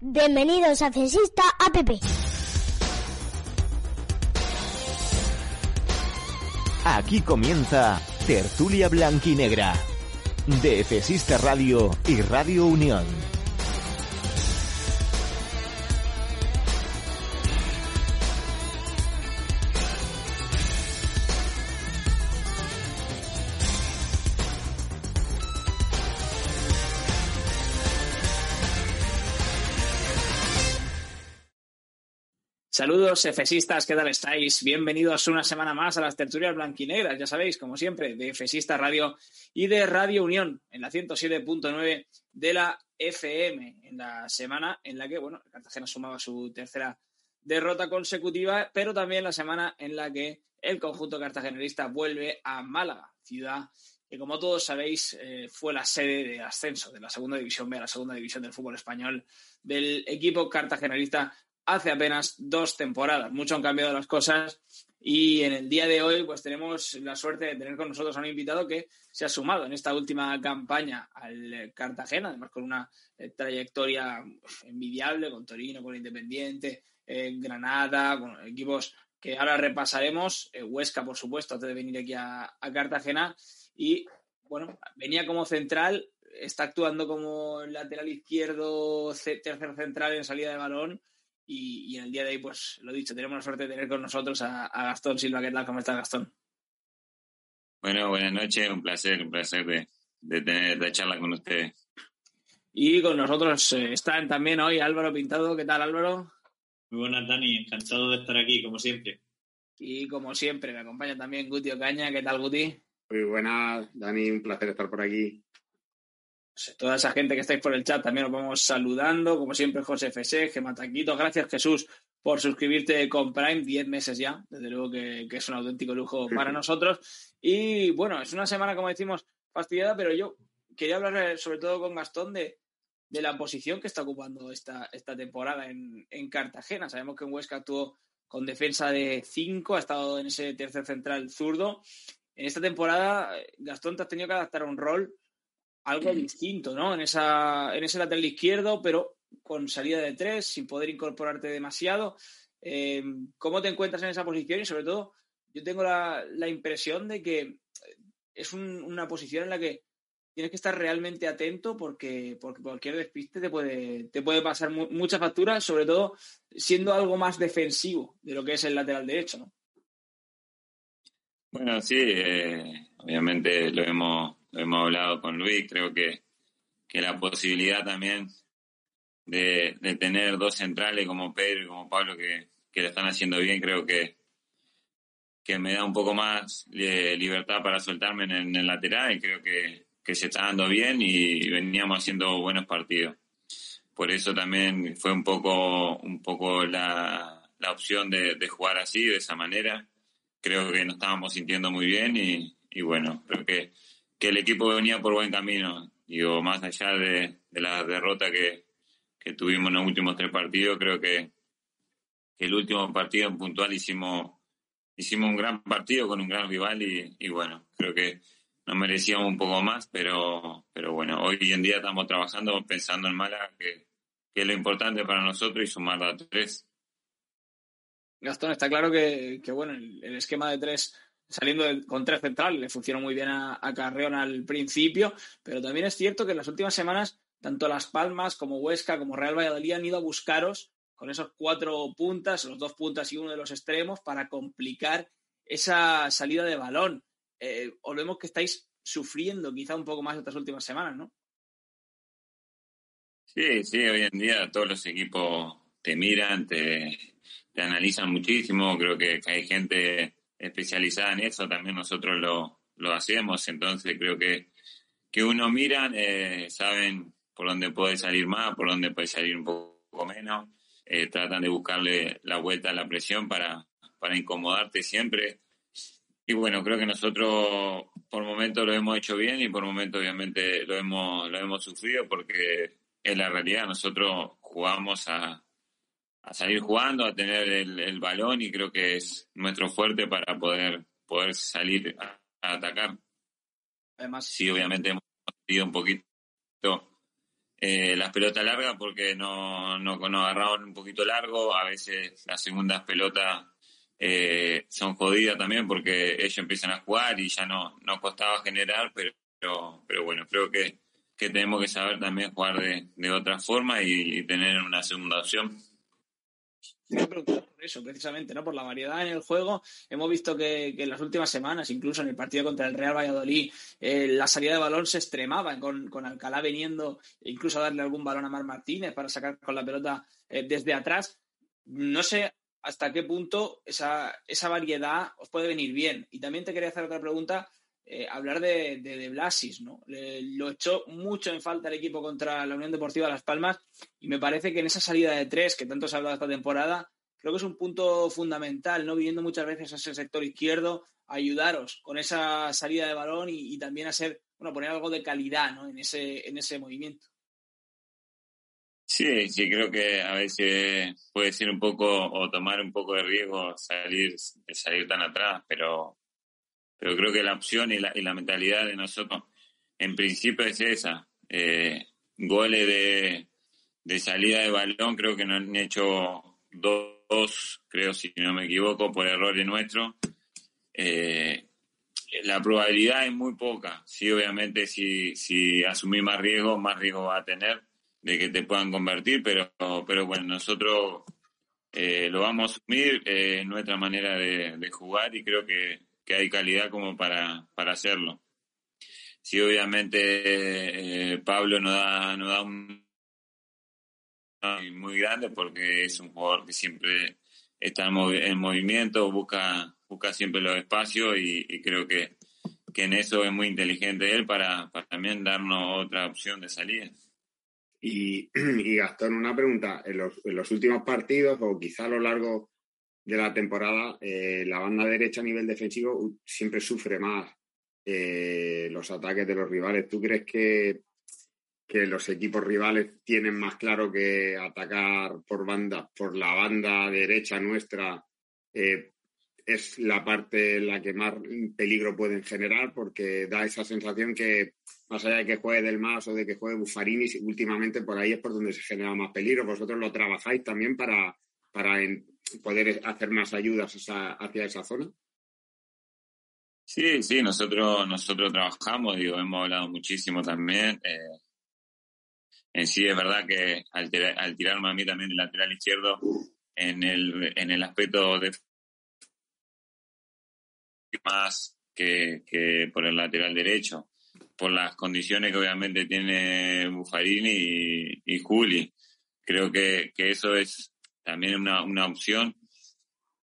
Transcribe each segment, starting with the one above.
Bienvenidos a Cesista App. Aquí comienza Tertulia Blanquinegra de Cesista Radio y Radio Unión. Saludos, efesistas, ¿qué tal estáis? Bienvenidos una semana más a las tertulias blanquinegras, ya sabéis, como siempre, de Efesista Radio y de Radio Unión, en la 107.9 de la FM, en la semana en la que, bueno, Cartagena sumaba su tercera derrota consecutiva, pero también la semana en la que el conjunto cartagenerista vuelve a Málaga, ciudad que, como todos sabéis, eh, fue la sede de ascenso de la segunda división B a la segunda división del fútbol español del equipo cartagenerista hace apenas dos temporadas. Mucho han cambiado las cosas y en el día de hoy pues tenemos la suerte de tener con nosotros a un invitado que se ha sumado en esta última campaña al Cartagena, además con una eh, trayectoria envidiable con Torino, con Independiente, eh, Granada, con equipos que ahora repasaremos, eh, Huesca por supuesto antes de venir aquí a, a Cartagena y bueno, venía como central, está actuando como lateral izquierdo, tercer central en salida de balón y, en el día de hoy, pues lo dicho, tenemos la suerte de tener con nosotros a, Gastón Silva. ¿Qué tal? ¿Cómo estás, Gastón? Bueno, buenas noches, un placer, un placer de, tener esta charla con ustedes. Y con nosotros eh, están también hoy Álvaro Pintado. ¿Qué tal, Álvaro? Muy buenas, Dani. Encantado de estar aquí, como siempre. Y como siempre, me acompaña también Guti Ocaña. ¿Qué tal, Guti? Muy buenas, Dani. Un placer estar por aquí toda esa gente que estáis por el chat también os vamos saludando. Como siempre, José Fese, Gemataquito. Gracias, Jesús, por suscribirte con Prime. Diez meses ya. Desde luego que, es un auténtico lujo para nosotros. Y bueno, es una semana, como decimos, fastidiada, pero yo quería hablar eh, sobre todo con Gastón de, la posición que está ocupando esta, esta temporada en, en Cartagena. Sabemos que en Huesca actuó con defensa de cinco, ha estado en ese tercer central zurdo. En esta temporada, eh, Gastón, te has tenido que adaptar a un rol algo distinto, ¿no? En, esa, en ese lateral izquierdo, pero con salida de tres, sin poder incorporarte demasiado. Eh, ¿Cómo te encuentras en esa posición? Y sobre todo, yo tengo la, impresión de que es una posición en la que tienes que estar realmente atento porque, porque cualquier despiste te puede, te puede pasar mucha factura, sobre todo siendo algo más defensivo de lo que es el lateral derecho, ¿no? Bueno, sí, eh, obviamente lo hemos hemos hablado con Luis, creo que, la posibilidad también de, tener dos centrales como Pedro y como Pablo que, que lo están haciendo bien, creo que, que me da un poco más de libertad para soltarme en el, lateral y creo que, se está dando bien y veníamos haciendo buenos partidos. Por eso también fue un poco, un poco la, la opción de, de, jugar así, de esa manera. Creo que nos estábamos sintiendo muy bien y, y bueno, creo que que el equipo venía por buen camino. Digo, más allá de, la derrota que, tuvimos en los últimos tres partidos, creo que, el último partido en puntual hicimos, hicimos un gran partido con un gran rival y, bueno, creo que nos merecíamos un poco más, pero, pero bueno, hoy en día estamos trabajando pensando en Málaga, que, que es lo importante para nosotros y sumar a tres. Gastón, está claro que, bueno, el esquema de tres saliendo con tres centrales, le funcionó muy bien a, Carreón al principio, pero también es cierto que en las últimas semanas, tanto Las Palmas como Huesca como Real Valladolid han ido a buscaros con esos cuatro puntas, los dos puntas y uno de los extremos, para complicar esa salida de balón. Eh, os vemos que estáis sufriendo quizá un poco más estas últimas semanas, ¿no? Sí, sí, hoy en día todos los equipos te miran, te analizan muchísimo, creo que hay gente especializada en eso, también nosotros lo, lo hacemos, entonces creo que, que uno mira, eh, saben por dónde puede salir más, por dónde puede salir un poco menos, eh, tratan de buscarle la vuelta a la presión para, para incomodarte siempre. Y bueno, creo que nosotros por momentos lo hemos hecho bien y por momentos obviamente lo hemos, lo hemos sufrido porque es la realidad. Nosotros jugamos a, a salir jugando, a tener el, balón y creo que es nuestro fuerte para poder, poder salir a, atacar. Además, sí, obviamente hemos tenido un poquito eh, las pelotas largas porque no, no, nos agarraban un poquito largo. A veces las segundas pelotas eh, son jodidas también porque ellos empiezan a jugar y ya no nos costaba generar, pero, pero, bueno, creo que, que tenemos que saber también jugar de, de otra forma y tener una segunda opción por eso, precisamente, ¿no? Por la variedad en el juego. Hemos visto que, en las últimas semanas, incluso en el partido contra el Real Valladolid, eh, la salida de balón se extremaba con, con, Alcalá viniendo, incluso a darle algún balón a Mar Martínez para sacar con la pelota eh, desde atrás. No sé hasta qué punto esa, esa variedad os puede venir bien. Y también te quería hacer otra pregunta eh, hablar de, de, Blasis, ¿no? lo echó mucho en falta el equipo contra la Unión Deportiva Las Palmas y me parece que en esa salida de tres que tanto se ha hablado esta temporada, creo que es un punto fundamental, ¿no? Viniendo muchas veces a ese sector izquierdo, ayudaros con esa salida de balón y, también a ser, bueno, poner algo de calidad, ¿no? En ese, en ese movimiento. Sí, sí, creo que a veces puede ser un poco o tomar un poco de riesgo salir, salir tan atrás, pero pero creo que la opción y la, y la mentalidad de nosotros en principio es esa. Eh, goles de, de, salida de balón, creo que nos han hecho dos, creo si no me equivoco, por errores nuestros. Eh, la probabilidad es muy poca. Sí, obviamente, si, si asumís más riesgo, más riesgo va a tener de que te puedan convertir, pero, pero bueno, nosotros eh, lo vamos a asumir, eh, nuestra manera de, de, jugar y creo que, que hay calidad como para, para hacerlo. Sí, obviamente eh, Pablo nos da, nos da un muy grande porque es un jugador que siempre está en, movimiento, busca, busca siempre los espacios y, creo que, que, en eso es muy inteligente él para, para también darnos otra opción de salida. Y, y Gastón, una pregunta. En los, en los últimos partidos, o quizá a lo largo de la temporada, eh, la banda derecha a nivel defensivo siempre sufre más eh, los ataques de los rivales. ¿Tú crees que, que los equipos rivales tienen más claro que atacar por banda, por la banda derecha nuestra eh, es la parte en la que más peligro pueden generar porque da esa sensación que más allá de que juegue Del Más o de que juegue Buffarini, últimamente por ahí es por donde se genera más peligro. Vosotros lo trabajáis también para, para poder hacer más ayudas hacia esa zona? Sí, sí, nosotros, nosotros trabajamos, digo, hemos hablado muchísimo también. Eh, en sí es verdad que al, al, tirarme a mí también del lateral izquierdo, en el, en el aspecto de más que, que por el lateral derecho, por las condiciones que obviamente tiene Buffarini y, y Juli. Creo que, que eso es también una, una opción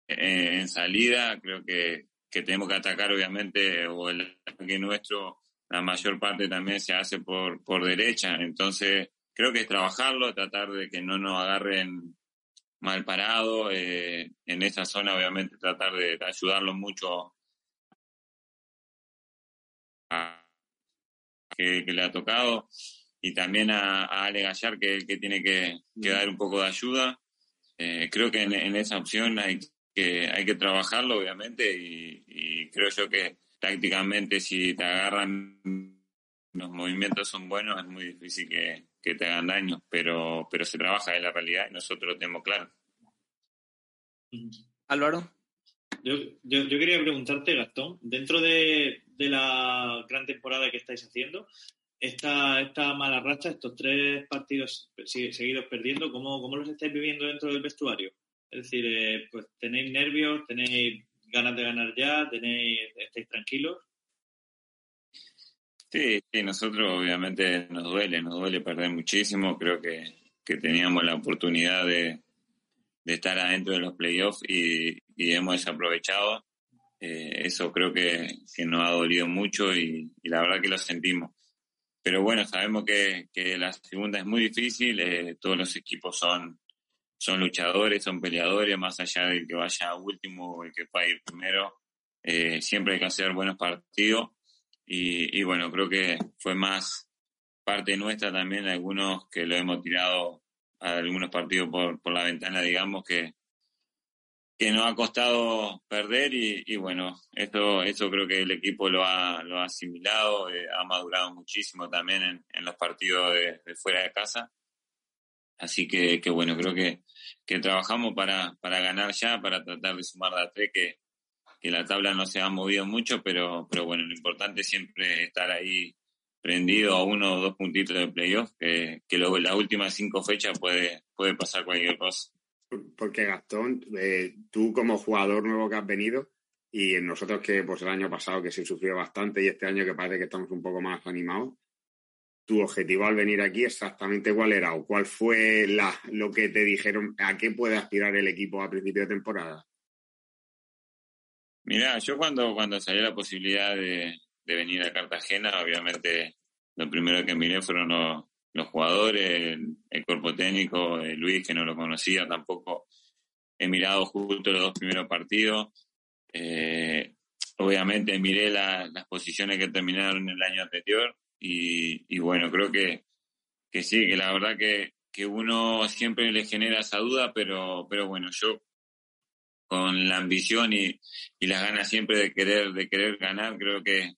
eh, en salida. Creo que, que, tenemos que atacar, obviamente, o el ataque nuestro, la mayor parte también se hace por, por derecha. Entonces, creo que es trabajarlo, tratar de que no nos agarren mal parado. Eh, en esa zona, obviamente, tratar de, ayudarlo mucho a que, que, le ha tocado y también a, a Ale Gallar que, que tiene que, que, dar un poco de ayuda eh, creo que en, esa opción hay que, hay que trabajarlo, obviamente, y, creo yo que tácticamente si te agarran los movimientos son buenos, es muy difícil que, te hagan daño, pero, pero se trabaja en la realidad y nosotros lo tenemos claro. Álvaro. Yo, yo, quería preguntarte, Gastón, dentro de, de, la gran temporada que estáis haciendo, esta, esta mala racha, estos tres partidos seguidos perdiendo, ¿cómo, ¿cómo, los estáis viviendo dentro del vestuario? Es decir, eh, pues tenéis nervios, tenéis ganas de ganar ya, tenéis, estáis tranquilos. Sí, nosotros obviamente nos duele, nos duele perder muchísimo. Creo que, que teníamos la oportunidad de, de, estar adentro de los playoffs y, y hemos desaprovechado. Eh, eso creo que, que, nos ha dolido mucho y la verdad que lo sentimos pero bueno, sabemos que, que la segunda es muy difícil, eh, todos los equipos son, son luchadores, son peleadores, más allá de que vaya último o el que pueda ir primero, eh, siempre hay que hacer buenos partidos. Y, y, bueno, creo que fue más parte nuestra también, algunos que lo hemos tirado a algunos partidos por, por la ventana, digamos, que, que nos ha costado perder y, bueno, esto, eso creo que el equipo lo ha, lo ha asimilado, eh, ha madurado muchísimo también en, en los partidos de, de, fuera de casa. Así que, bueno, creo que, que trabajamos para, para ganar ya, para tratar de sumar a tres, que, que la tabla no se ha movido mucho, pero, pero bueno, lo importante es siempre estar ahí prendido a uno o dos puntitos de playoff, que, que luego las últimas cinco fechas puede, puede pasar cualquier cosa. Porque Gastón, eh, tú como jugador nuevo que has venido y nosotros que pues el año pasado que se sufrió bastante y este año que parece que estamos un poco más animados, tu objetivo al venir aquí exactamente cuál era o cuál fue la, lo que te dijeron, a qué puede aspirar el equipo a principio de temporada. Mira, yo cuando, cuando salió la posibilidad de, venir a Cartagena, obviamente lo primero que miré fueron los, los jugadores, el, el, cuerpo técnico, Luis, que no lo conocía tampoco. He mirado justo los dos primeros partidos. Eh, obviamente miré la, las posiciones que terminaron el año anterior y, y, bueno, creo que, que sí, que la verdad que, que uno siempre le genera esa duda, pero, pero bueno, yo con la ambición y, y las ganas siempre de querer, de querer ganar, creo que,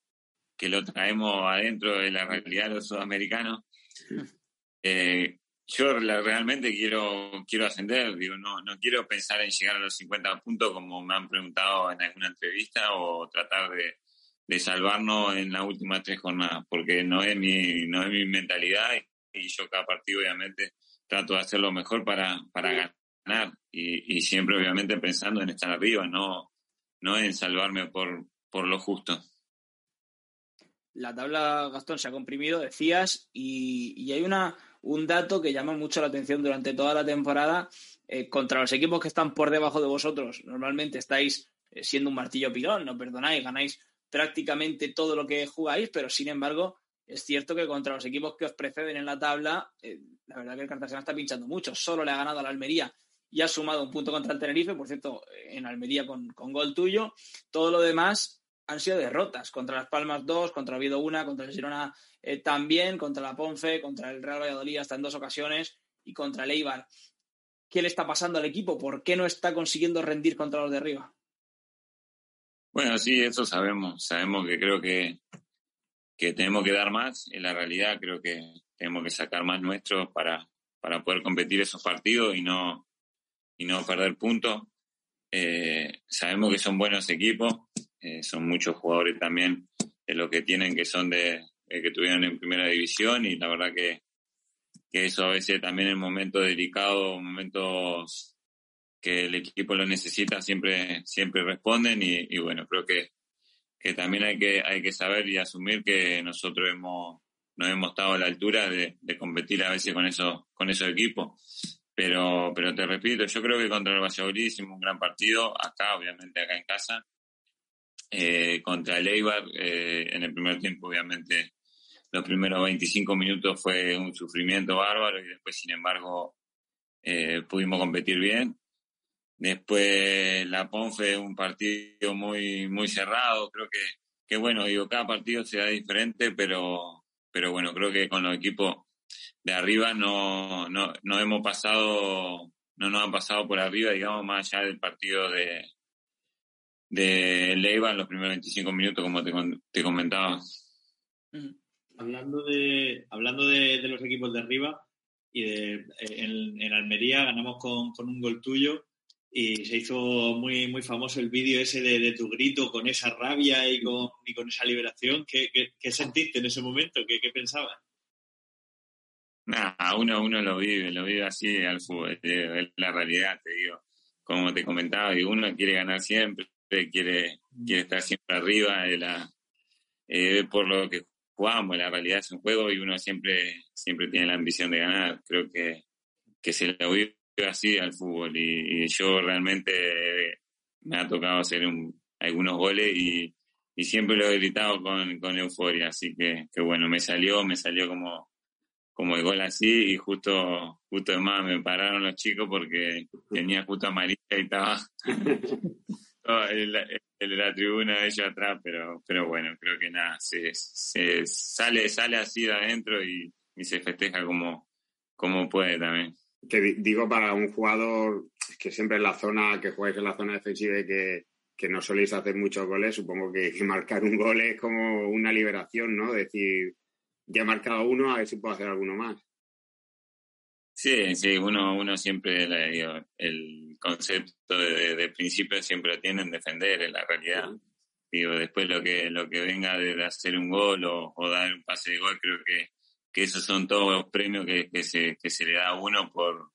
que lo traemos adentro de la realidad de los sudamericanos. Eh, yo realmente quiero, quiero ascender, digo, no, no quiero pensar en llegar a los 50 puntos como me han preguntado en alguna entrevista o tratar de, de salvarnos en las últimas tres jornadas, porque no es mi, no es mi mentalidad y, y yo cada partido obviamente trato de hacer lo mejor para, para ganar y, y siempre obviamente pensando en estar arriba, no, no en salvarme por, por lo justo la tabla, Gastón, se ha comprimido, decías, y, y, hay una, un dato que llama mucho la atención durante toda la temporada. Eh, contra los equipos que están por debajo de vosotros, normalmente estáis eh, siendo un martillo pilón, no perdonáis, ganáis prácticamente todo lo que jugáis, pero sin embargo, es cierto que contra los equipos que os preceden en la tabla, eh, la verdad que el Cartagena está pinchando mucho. Solo le ha ganado a la Almería y ha sumado un punto contra el Tenerife, por cierto, en Almería con, con gol tuyo. Todo lo demás han sido derrotas. Contra Las Palmas 2, contra Oviedo 1, contra el Girona eh, también, contra la Ponce, contra el Real Valladolid hasta en dos ocasiones y contra el Eibar. ¿Qué le está pasando al equipo? ¿Por qué no está consiguiendo rendir contra los de arriba? Bueno, sí, eso sabemos. Sabemos que creo que, que tenemos que dar más. En la realidad creo que tenemos que sacar más nuestro para, para poder competir esos partidos y no, y no perder puntos. Eh, sabemos que son buenos equipos, eh, son muchos jugadores también de lo que tienen que son de eh, que tuvieron en primera división y la verdad que, que eso a veces también en momentos delicados, momentos que el equipo lo necesita, siempre, siempre responden y, y, bueno, creo que, que también hay que, hay que saber y asumir que nosotros hemos, no hemos estado a la altura de, de competir a veces con esos, con esos equipos. Pero, pero te repito, yo creo que contra el Valladolid hicimos un gran partido, acá, obviamente, acá en casa, eh, contra el Eibar. Eh, en el primer tiempo, obviamente, los primeros 25 minutos fue un sufrimiento bárbaro y después, sin embargo, eh, pudimos competir bien. Después la PON fue un partido muy, muy cerrado. Creo que, que bueno, digo, cada partido será diferente, pero, pero bueno, creo que con los equipos de arriba no, no, no hemos pasado, no nos han pasado por arriba, digamos, más allá del partido de, de Leiva en los primeros 25 minutos, como te, te comentaba. Hablando de, hablando de, de, los equipos de arriba, y de, en, en Almería ganamos con, con, un gol tuyo y se hizo muy, muy famoso el vídeo ese de, de, tu grito con esa rabia y con, y con esa liberación. ¿Qué, qué, qué sentiste en ese momento? ¿Qué, qué pensabas? Nada, uno, uno lo vive, lo vive así al fútbol, es la realidad, te digo. Como te comentaba, y uno quiere ganar siempre, quiere, quiere estar siempre arriba de la, eh, por lo que jugamos, la realidad es un juego y uno siempre, siempre tiene la ambición de ganar. Creo que, que se lo vive así al fútbol y, yo realmente me ha tocado hacer un, algunos goles y, y, siempre lo he gritado con, con euforia, así que, que, bueno, me salió, me salió como, como el gol así y justo, justo además me pararon los chicos porque tenía justo amarilla y estaba en, la, tribuna de ellos atrás, pero, pero bueno, creo que nada, se, se sale, sale así de adentro y, se festeja como, como puede también. Que digo para un jugador que siempre en la zona, que juegues en la zona defensiva y que, que no soléis hacer muchos goles, supongo que, que marcar un gol es como una liberación, ¿no? Decir, ya he marcado uno, a ver si puedo hacer alguno más. Sí, sí, uno, uno siempre, el concepto de, principio siempre lo tiene en defender, en la realidad. Digo, después lo que, lo que venga de hacer un gol o, dar un pase de gol, creo que, que esos son todos los premios que, que, se, que se le da a uno por,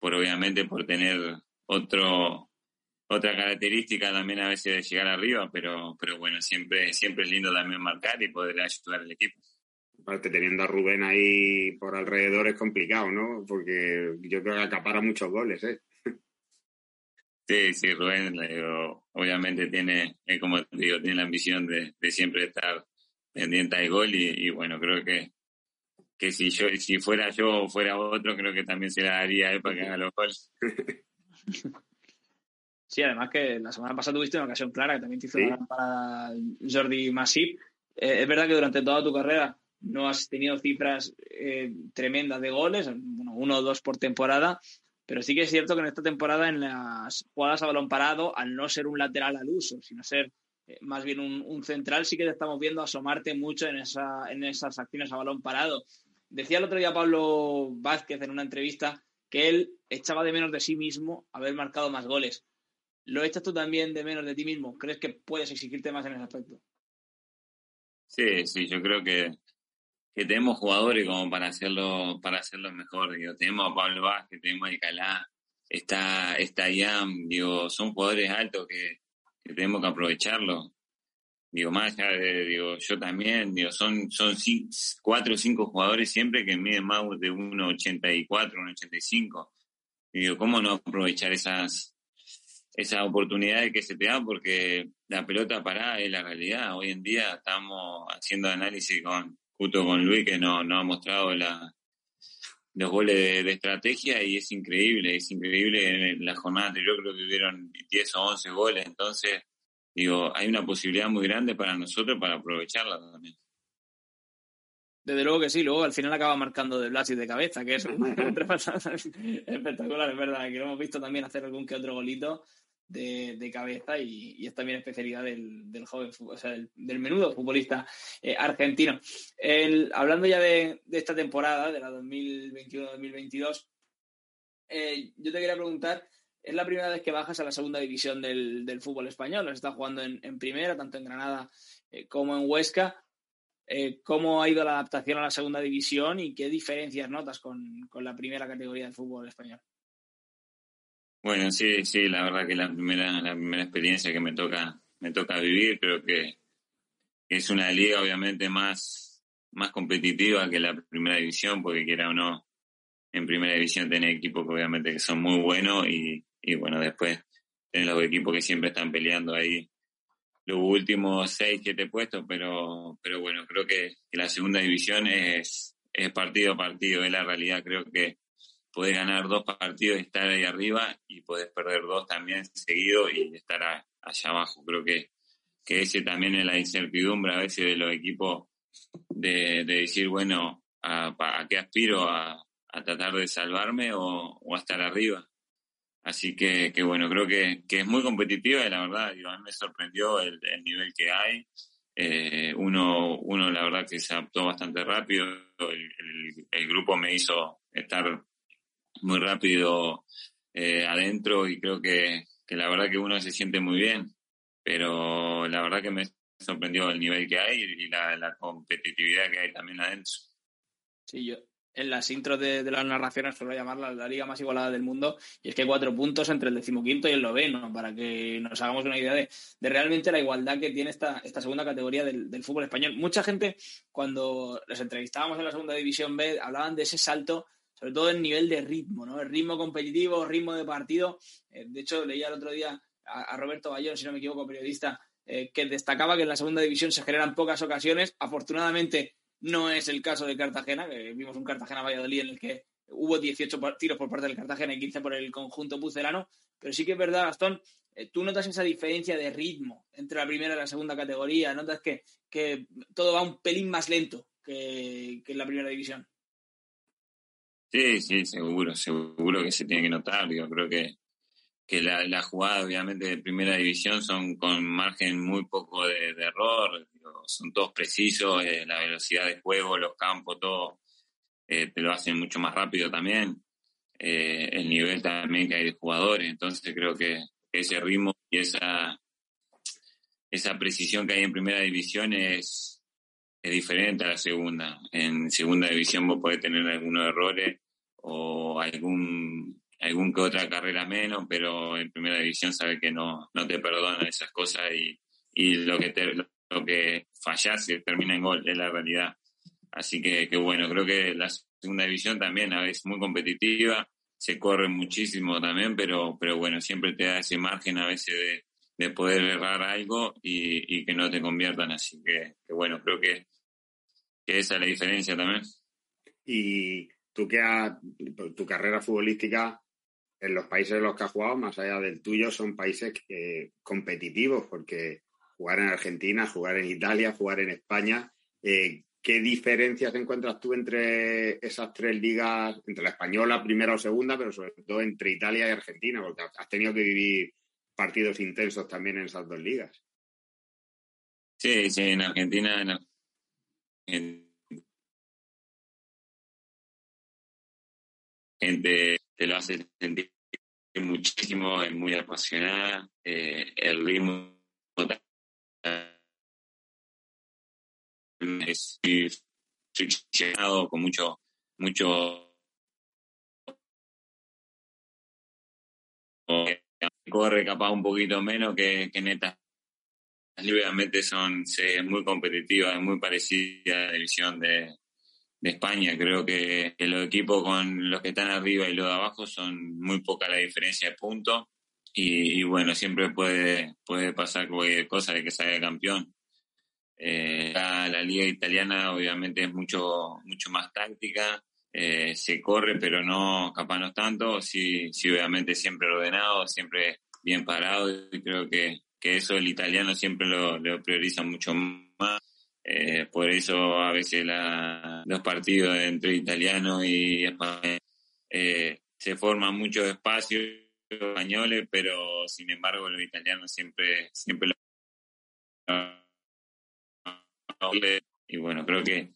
por obviamente por tener otro, otra característica también a veces de llegar arriba, pero, pero bueno, siempre, siempre es lindo también marcar y poder ayudar al equipo. Aparte, teniendo a Rubén ahí por alrededor es complicado, ¿no? Porque yo creo que acapara muchos goles, ¿eh? Sí, sí, Rubén, obviamente tiene, como digo, tiene la ambición de, siempre estar pendiente al gol y, bueno, creo que, que si yo, si fuera yo o fuera otro, creo que también se la daría a para que haga los goles. Sí, además que la semana pasada tuviste una ocasión clara que también te hizo para Jordi Masip. Eh, es verdad que durante toda tu carrera no has tenido cifras eh, tremendas de goles, uno o dos por temporada, pero sí que es cierto que en esta temporada en las jugadas a balón parado, al no ser un lateral al uso, sino ser eh, más bien un, central, sí que te estamos viendo asomarte mucho en, esa, en esas acciones a balón parado. Decía el otro día Pablo Vázquez en una entrevista que él echaba de menos de sí mismo haber marcado más goles. ¿Lo echas tú también de menos de ti mismo? ¿Crees que puedes exigirte más en ese aspecto? Sí, sí, yo creo que, que tenemos jugadores como para hacerlo, para hacerlo mejor. Digo, tenemos a Pablo Vázquez, tenemos a Icalá, está, está Iam, digo, son jugadores altos que, tenemos que aprovecharlo. Digo, más allá de, yo también, digo, son, son cuatro o cinco jugadores siempre que miden más de 1,84, 1,85. Digo, ¿cómo no aprovechar esas, esas oportunidades que se te dan? Porque la pelota parada es la realidad. Hoy en día estamos haciendo análisis con, justo con Luis que nos no ha mostrado los goles de, estrategia y es increíble, es increíble. En la jornada anterior creo que hubieron 10 o 11 goles, entonces digo, hay una posibilidad muy grande para nosotros para aprovecharla también. Desde luego que sí, luego al final acaba marcando de Blas y de cabeza, que es espectacular, es verdad, que lo hemos visto también hacer algún que otro golito de, cabeza y, es también especialidad del, del joven, o sea, del, menudo futbolista eh, argentino. hablando ya de, esta temporada, de la 2021-2022, eh, yo te quería preguntar, es la primera vez que bajas a la segunda división del, fútbol español, estado jugando en, primera, tanto en Granada eh, como en Huesca. ¿Cómo ha ido la adaptación a la segunda división y qué diferencias notas con la primera categoría del fútbol español? Bueno, sí, sí, la verdad que la primera, la primera experiencia que me toca, me toca vivir, creo que es una liga obviamente más, más competitiva que la primera división, porque quiera o no, en primera división tenés equipos que obviamente que son muy buenos y, y bueno, después tenés los equipos que siempre están peleando ahí los últimos seis, siete puestos, pero, pero bueno, creo que, que la segunda división es, es partido a partido, es la realidad, creo que podés ganar dos partidos y estar ahí arriba y podés perder dos también seguido y estar allá abajo. Creo que, que ese también es la incertidumbre a veces de los equipos de, decir, bueno, a, qué aspiro? A, tratar de salvarme o, a estar arriba? Así que, que bueno, creo que, que, es muy competitiva y la verdad, a mí me sorprendió el, nivel que hay. Eh, uno, uno, la verdad, que se adaptó bastante rápido. el grupo me hizo estar muy rápido eh, adentro y creo que, la verdad que uno se siente muy bien, pero la verdad que me sorprendió el nivel que hay y la, competitividad que hay también adentro. Sí, yo en las intros de, las narraciones suelo llamarla la liga más igualada del mundo y es que hay cuatro puntos entre el decimoquinto y el noveno para que nos hagamos una idea de, realmente la igualdad que tiene esta, esta segunda categoría del, del, fútbol español. Mucha gente cuando les entrevistábamos en la segunda división B hablaban de ese salto sobre todo el nivel de ritmo, ¿no? El ritmo competitivo, ritmo de partido. Eh, de hecho, leía el otro día a, Roberto Bayón, si no me equivoco, periodista, eh, que destacaba que en la segunda división se generan pocas ocasiones. Afortunadamente, No es el caso de Cartagena, que vimos un Cartagena-Valladolid en el que hubo 18 tiros por parte del Cartagena y 15 por el conjunto pucelano, pero sí que es verdad, Gastón, eh, tú notas esa diferencia de ritmo entre la primera y la segunda categoría, notas que, que todo va un pelín más lento que, que en la primera división. Sí, sí, seguro, seguro que se tiene que notar. Yo creo que, que las la jugadas, obviamente, de primera división son con margen muy poco de, error, son todos precisos, eh, la velocidad de juego, los campos, todo eh, te lo hacen mucho más rápido también. Eh, el nivel también que hay de jugadores, entonces creo que ese ritmo y esa, esa precisión que hay en primera división es, es diferente a la segunda. En segunda división vos podés tener algunos errores o algún algún que otra carrera menos, pero en primera división sabe que no, no te perdonan esas cosas y, y lo que te, lo que fallas termina en gol, es la realidad. Así que, que bueno, creo que la segunda división también es muy competitiva, se corre muchísimo también, pero, pero bueno, siempre te da ese margen a veces de, de poder errar algo y, y, que no te conviertan. Así que, que bueno, creo que, que, esa es la diferencia también. Y tú que has, tu carrera futbolística en los países en los que has jugado, más allá del tuyo, son países competitivos, porque jugar en Argentina, jugar en Italia, jugar en España, eh, ¿qué diferencias encuentras tú entre esas tres ligas, entre la española, primera o segunda, pero sobre todo entre Italia y Argentina? Porque has tenido que vivir partidos intensos también en esas dos ligas. Sí, sí, en Argentina, en, te lo hace sentir muchísimo, es muy apasionada, eh, el ritmo es llenado con mucho, mucho corre capaz un poquito menos que, que neta. Obviamente son muy competitivas, muy parecida a la división de, España. Creo que, los equipos con los que están arriba y los de abajo son muy poca la diferencia de puntos. Y, bueno, siempre puede, puede pasar cualquier cosa de que salga campeón. Eh, la, liga italiana obviamente es mucho, mucho más táctica, eh, se corre, pero no, capaz no tanto, sí, sí obviamente siempre ordenado, siempre bien parado, y creo que, que eso el italiano siempre lo prioriza mucho más. Eh, por eso a veces la, los partidos entre italianos y españoles eh, se forman muchos espacios españoles, pero sin embargo los italianos siempre, siempre y bueno, creo que,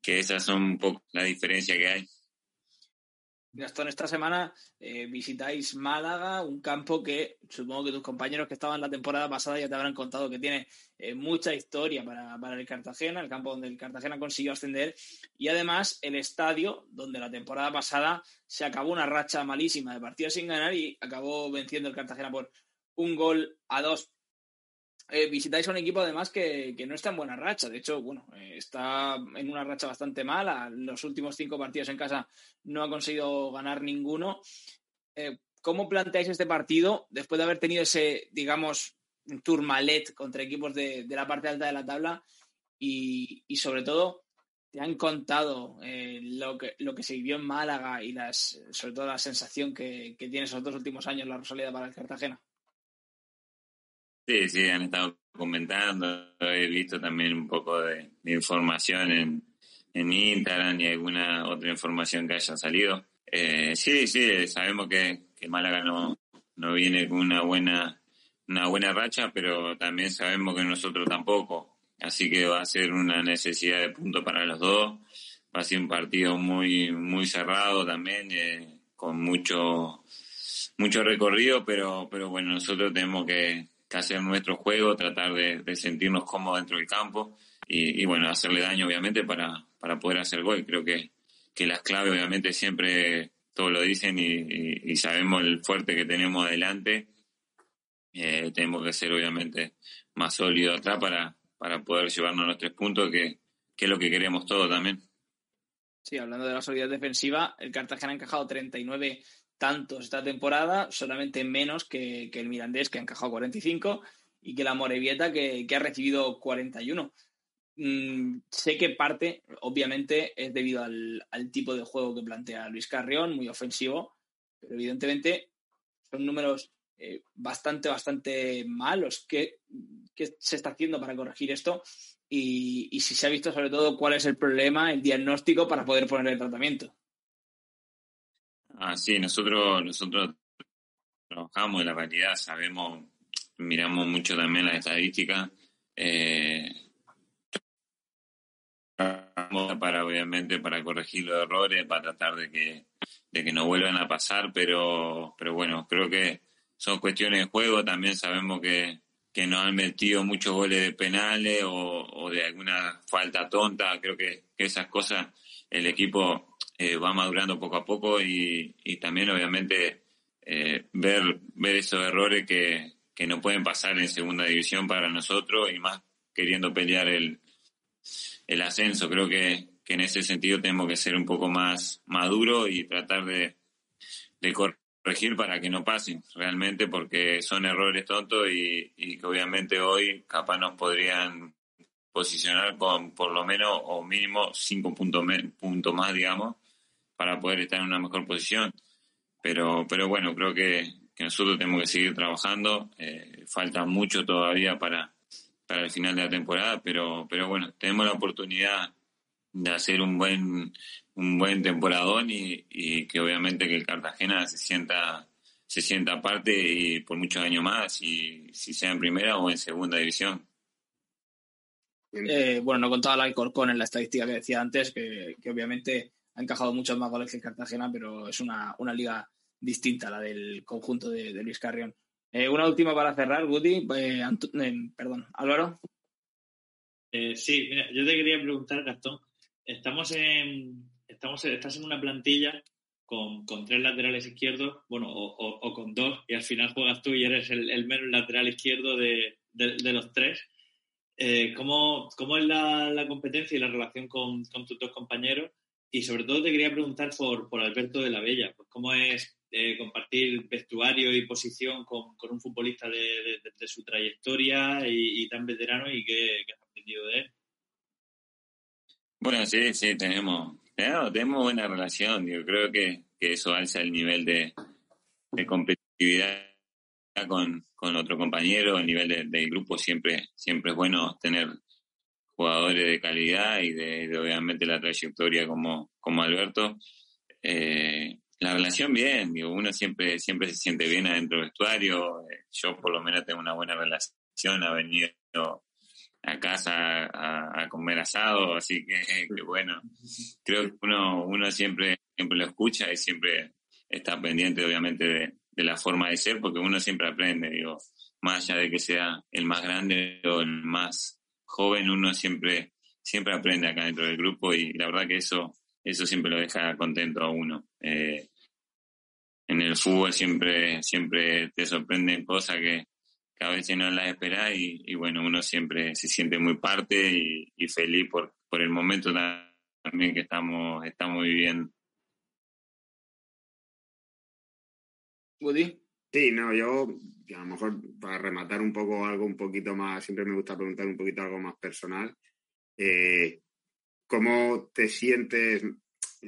que esas son un poco la diferencia que hay. Gastón, esta semana eh, visitáis Málaga, un campo que supongo que tus compañeros que estaban la temporada pasada ya te habrán contado que tiene eh, mucha historia para, para, el Cartagena, el campo donde el Cartagena consiguió ascender. Y además el estadio donde la temporada pasada se acabó una racha malísima de partidos sin ganar y acabó venciendo el Cartagena por un gol a dos eh, visitáis a un equipo además que, no está en buena racha. De hecho, bueno, eh, está en una racha bastante mala. Los últimos cinco partidos en casa no ha conseguido ganar ninguno. Eh, ¿Cómo planteáis este partido después de haber tenido ese, digamos, turmalet contra equipos de, la parte alta de la tabla? Y, sobre todo, ¿te han contado lo, que, lo que se vivió en Málaga y las, sobre todo la sensación que, que tiene esos dos últimos años la Rosalía para el Cartagena? Sí, sí, han estado comentando, he visto también un poco de, información en, en, Instagram y alguna otra información que haya salido. Eh, sí, sí, sabemos que, que Málaga no, no viene con una buena, una buena racha, pero también sabemos que nosotros tampoco. Así que va a ser una necesidad de punto para los dos. Va a ser un partido muy, muy cerrado también, eh, con mucho, mucho recorrido, pero, pero bueno, nosotros tenemos que, que hacer nuestro juego, tratar de, sentirnos cómodos dentro del campo y, bueno, hacerle daño obviamente para, para poder hacer gol. Creo que, que las claves obviamente siempre todos lo dicen y, sabemos el fuerte que tenemos adelante. Eh, tenemos que ser obviamente más sólidos atrás para, para poder llevarnos los tres puntos, que, que es lo que queremos todos también. Sí, hablando de la solidez defensiva, el Cartagena ha encajado 39 tantos esta temporada, solamente menos que, el Mirandés, que ha encajado 45, y que la Morevieta, que, ha recibido 41. mm, sé que parte, obviamente, es debido al, tipo de juego que plantea Luis Carrión, muy ofensivo, pero evidentemente son números eh, bastante, bastante malos. ¿Qué, se está haciendo para corregir esto? Y, y, si se ha visto sobre todo cuál es el problema, el diagnóstico para poder poner el tratamiento. Ah, sí, nosotros, nosotros trabajamos en la realidad, sabemos, miramos mucho también las estadísticas. Eh, para obviamente para corregir los errores, para tratar de que, de que no vuelvan a pasar, pero, pero bueno, creo que son cuestiones de juego, también sabemos que, que nos han metido muchos goles de penales o, de alguna falta tonta, creo que, esas cosas el equipo eh, va madurando poco a poco y, y también obviamente eh, ver, ver esos errores que, que no pueden pasar en segunda división para nosotros y más queriendo pelear el, el ascenso. Creo que, que en ese sentido tenemos que ser un poco más maduros y tratar de, de corregir para que no pasen realmente porque son errores tontos y, y que obviamente hoy capaz nos podrían posicionar con por lo menos o mínimo cinco puntos, puntos más, digamos, para poder estar en una mejor posición. Pero, pero bueno, creo que, nosotros tenemos que seguir trabajando. Eh, falta mucho todavía para, para el final de la temporada, pero, pero bueno, tenemos la oportunidad de hacer un buen, un buen temporadón y, y que obviamente que el Cartagena se sienta se sienta parte y por muchos años más, si sea en primera o en segunda división. Eh, bueno, no contaba la Corcón en la estadística que decía antes, que, que, obviamente ha encajado muchos más goles que el Cartagena, pero es una, una liga distinta la del conjunto de, Luis Carrión. Eh, una última para cerrar, Woody. Eh, eh, perdón, Álvaro. sí, mira, yo te quería preguntar, Gastón. Estamos en, estamos, estás en una plantilla con, tres laterales izquierdos, bueno, o, con dos, y al final juegas tú y eres el, menos lateral izquierdo de, los tres. ¿cómo, ¿cómo, es la, competencia y la relación con, con, tus dos compañeros? Y sobre todo te quería preguntar por, por Alberto de la Bella, pues cómo es eh, compartir vestuario y posición con, con un futbolista de, de, su trayectoria y, tan veterano y que, has aprendido de él. Bueno, sí, sí, tenemos, tenemos, buena relación. Yo creo que, que, eso alza el nivel de, de competitividad con, con, otro compañero, el nivel del grupo siempre, siempre es bueno tener jugadores de calidad y de, obviamente la trayectoria como, como Alberto. Eh, la relación bien, digo, uno siempre, siempre se siente bien adentro del vestuario, eh, yo por lo menos tengo una buena relación, ha venido a casa a, comer asado, así que, bueno, creo que uno, uno siempre, siempre lo escucha y siempre está pendiente obviamente de, de la forma de ser, porque uno siempre aprende, digo, más allá de que sea el más grande o el más joven, uno siempre, siempre aprende acá dentro del grupo y la verdad que eso eso siempre lo deja contento a uno. Eh, en el fútbol siempre, siempre te sorprenden cosas que, a veces no las esperas y, bueno, uno siempre se siente muy parte y, feliz por, por el momento también que estamos, estamos viviendo. Woody. Sí, no, yo a lo mejor para rematar un poco algo un poquito más, siempre me gusta preguntar un poquito algo más personal. Eh, ¿Cómo te sientes?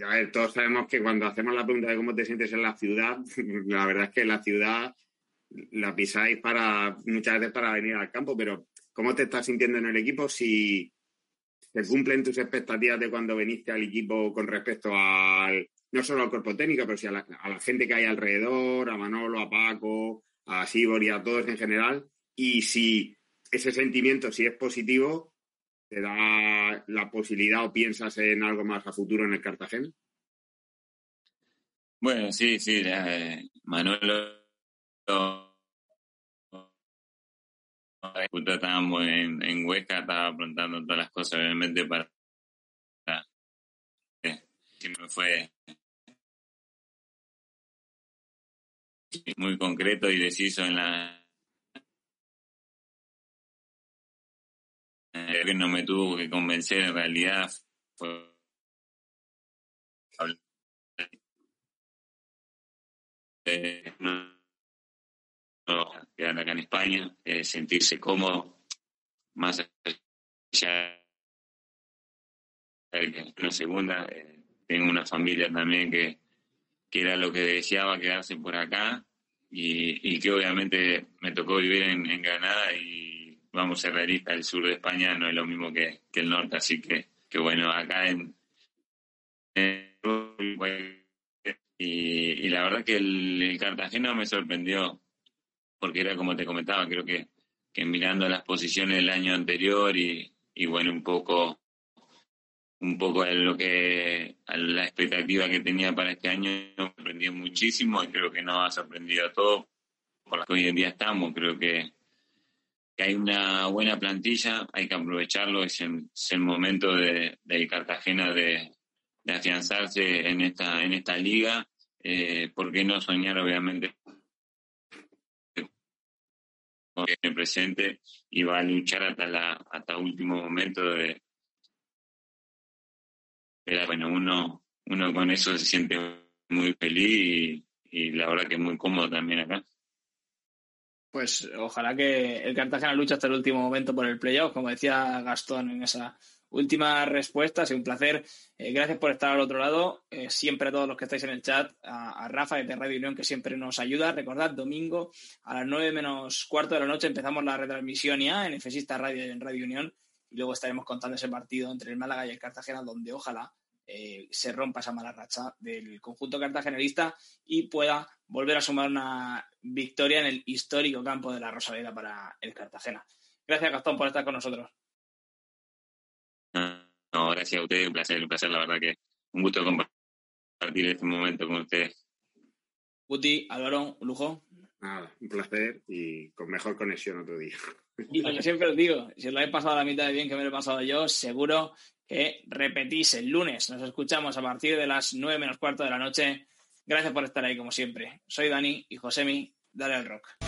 A ver, todos sabemos que cuando hacemos la pregunta de cómo te sientes en la ciudad, la verdad es que la ciudad la pisáis para muchas veces para venir al campo, pero ¿cómo te estás sintiendo en el equipo si se cumplen tus expectativas de cuando viniste al equipo con respecto al no solo al cuerpo técnico, pero sí a la, a la gente que hay alrededor, a Manolo, a Paco, a Sibor y a todos en general? Y si ese sentimiento, si es positivo, ¿Te da la posibilidad o piensas en algo más a futuro en el Cartagena? Bueno, sí, sí, eh, Manolo. Estábamos en, Huesca, estaba apuntando todas las cosas, obviamente, para. Siempre fue muy concreto y deciso en la que no me tuvo que convencer en realidad fue quedar acá en España, eh, sentirse cómodo, más allá la segunda. Eh, tengo una familia también que, que era lo que deseaba quedarse por acá y, y que obviamente me tocó vivir en, Granada y vamos a ser realistas, el sur de España no es lo mismo que, que el norte, así que, que bueno, acá en, y, la verdad que el, el, Cartagena me sorprendió porque era como te comentaba, creo que, que mirando las posiciones del año anterior y, y bueno, un poco un poco a lo que a la expectativa que tenía para este año me sorprendió muchísimo y creo que nos ha sorprendido a todos por las que hoy en día estamos. Creo que, que hay una buena plantilla hay que aprovecharlo es el, es el momento de, Cartagena de, de, afianzarse en esta en esta liga. Eh, por qué no soñar obviamente en el presente y va a luchar hasta la hasta último momento de pero bueno, uno, uno con eso se siente muy feliz y, la verdad que muy cómodo también acá. Pues ojalá que el Cartagena luche hasta el último momento por el playoff, como decía Gastón en esa última respuesta. Ha sido un placer. Eh, gracias por estar al otro lado. Eh, siempre a todos los que estáis en el chat, a, Rafa de Radio Unión, que siempre nos ayuda. Recordad, domingo a las 9 menos cuarto de la noche empezamos la retransmisión ya en Efesista Radio y en Radio Unión y luego estaremos contando ese partido entre el Málaga y el Cartagena, donde ojalá eh, se rompa esa mala racha del conjunto cartagenerista y pueda volver a sumar una victoria en el histórico campo de la Rosaleda para el Cartagena. Gracias, Gastón, por estar con nosotros. No, gracias a ustedes, un placer, un placer, la verdad que un gusto compartir este momento con ustedes. Guti, Álvaro, un lujo. Nada, un placer y con mejor conexión otro día. Y lo que siempre os digo, si os lo he pasado a la mitad de bien que me lo he pasado yo, seguro que repetís el lunes. Nos escuchamos a partir de las nueve menos cuarto de la noche. Gracias por estar ahí como siempre. Soy Dani y Josemi, dale al rock.